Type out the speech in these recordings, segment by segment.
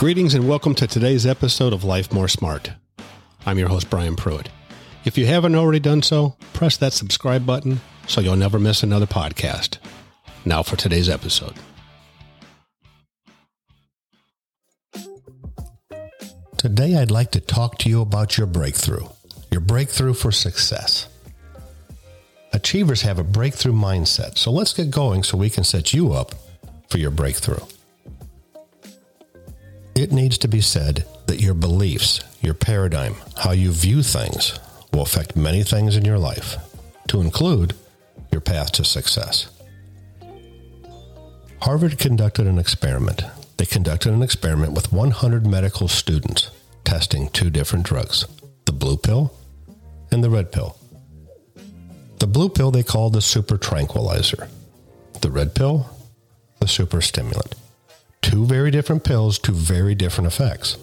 Greetings and welcome to today's episode of Life More Smart. I'm your host, Brian Pruitt. If you haven't already done so, press that subscribe button so you'll never miss another podcast. Now for today's episode. Today, I'd like to talk to you about your breakthrough, your breakthrough for success. Achievers have a breakthrough mindset, so let's get going so we can set you up for your breakthrough. It needs to be said that your beliefs, your paradigm, how you view things will affect many things in your life, to include your path to success. Harvard conducted an experiment. They conducted an experiment with 100 medical students testing two different drugs the blue pill and the red pill. The blue pill they called the super tranquilizer, the red pill, the super stimulant. Two very different pills, two very different effects.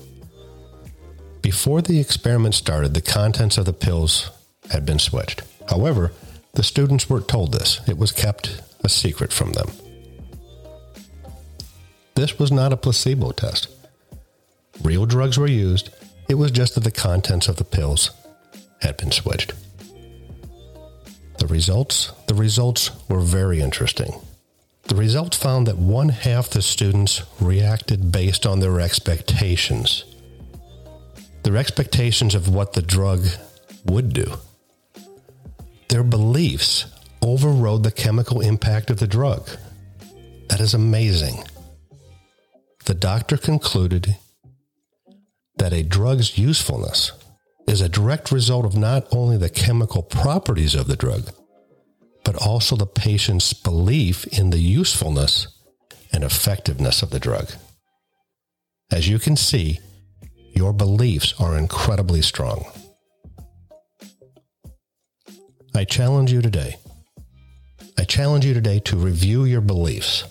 Before the experiment started, the contents of the pills had been switched. However, the students weren't told this, it was kept a secret from them. This was not a placebo test. Real drugs were used, it was just that the contents of the pills had been switched. The results? The results were very interesting. The results found that one half the students reacted based on their expectations. Their expectations of what the drug would do. Their beliefs overrode the chemical impact of the drug. That is amazing. The doctor concluded that a drug's usefulness is a direct result of not only the chemical properties of the drug, but also the patient's belief in the usefulness and effectiveness of the drug. As you can see, your beliefs are incredibly strong. I challenge you today. I challenge you today to review your beliefs.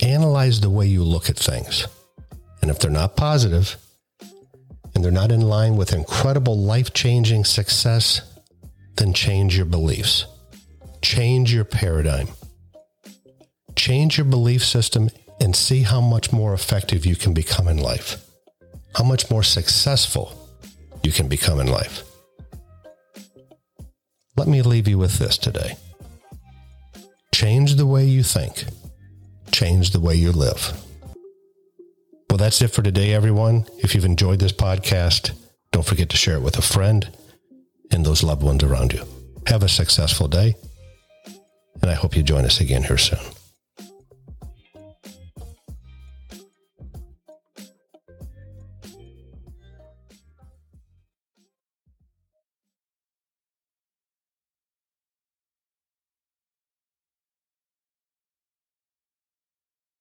Analyze the way you look at things. And if they're not positive, and they're not in line with incredible life changing success, then change your beliefs. Change your paradigm. Change your belief system and see how much more effective you can become in life, how much more successful you can become in life. Let me leave you with this today. Change the way you think, change the way you live. Well, that's it for today, everyone. If you've enjoyed this podcast, don't forget to share it with a friend and those loved ones around you. Have a successful day and I hope you join us again here soon.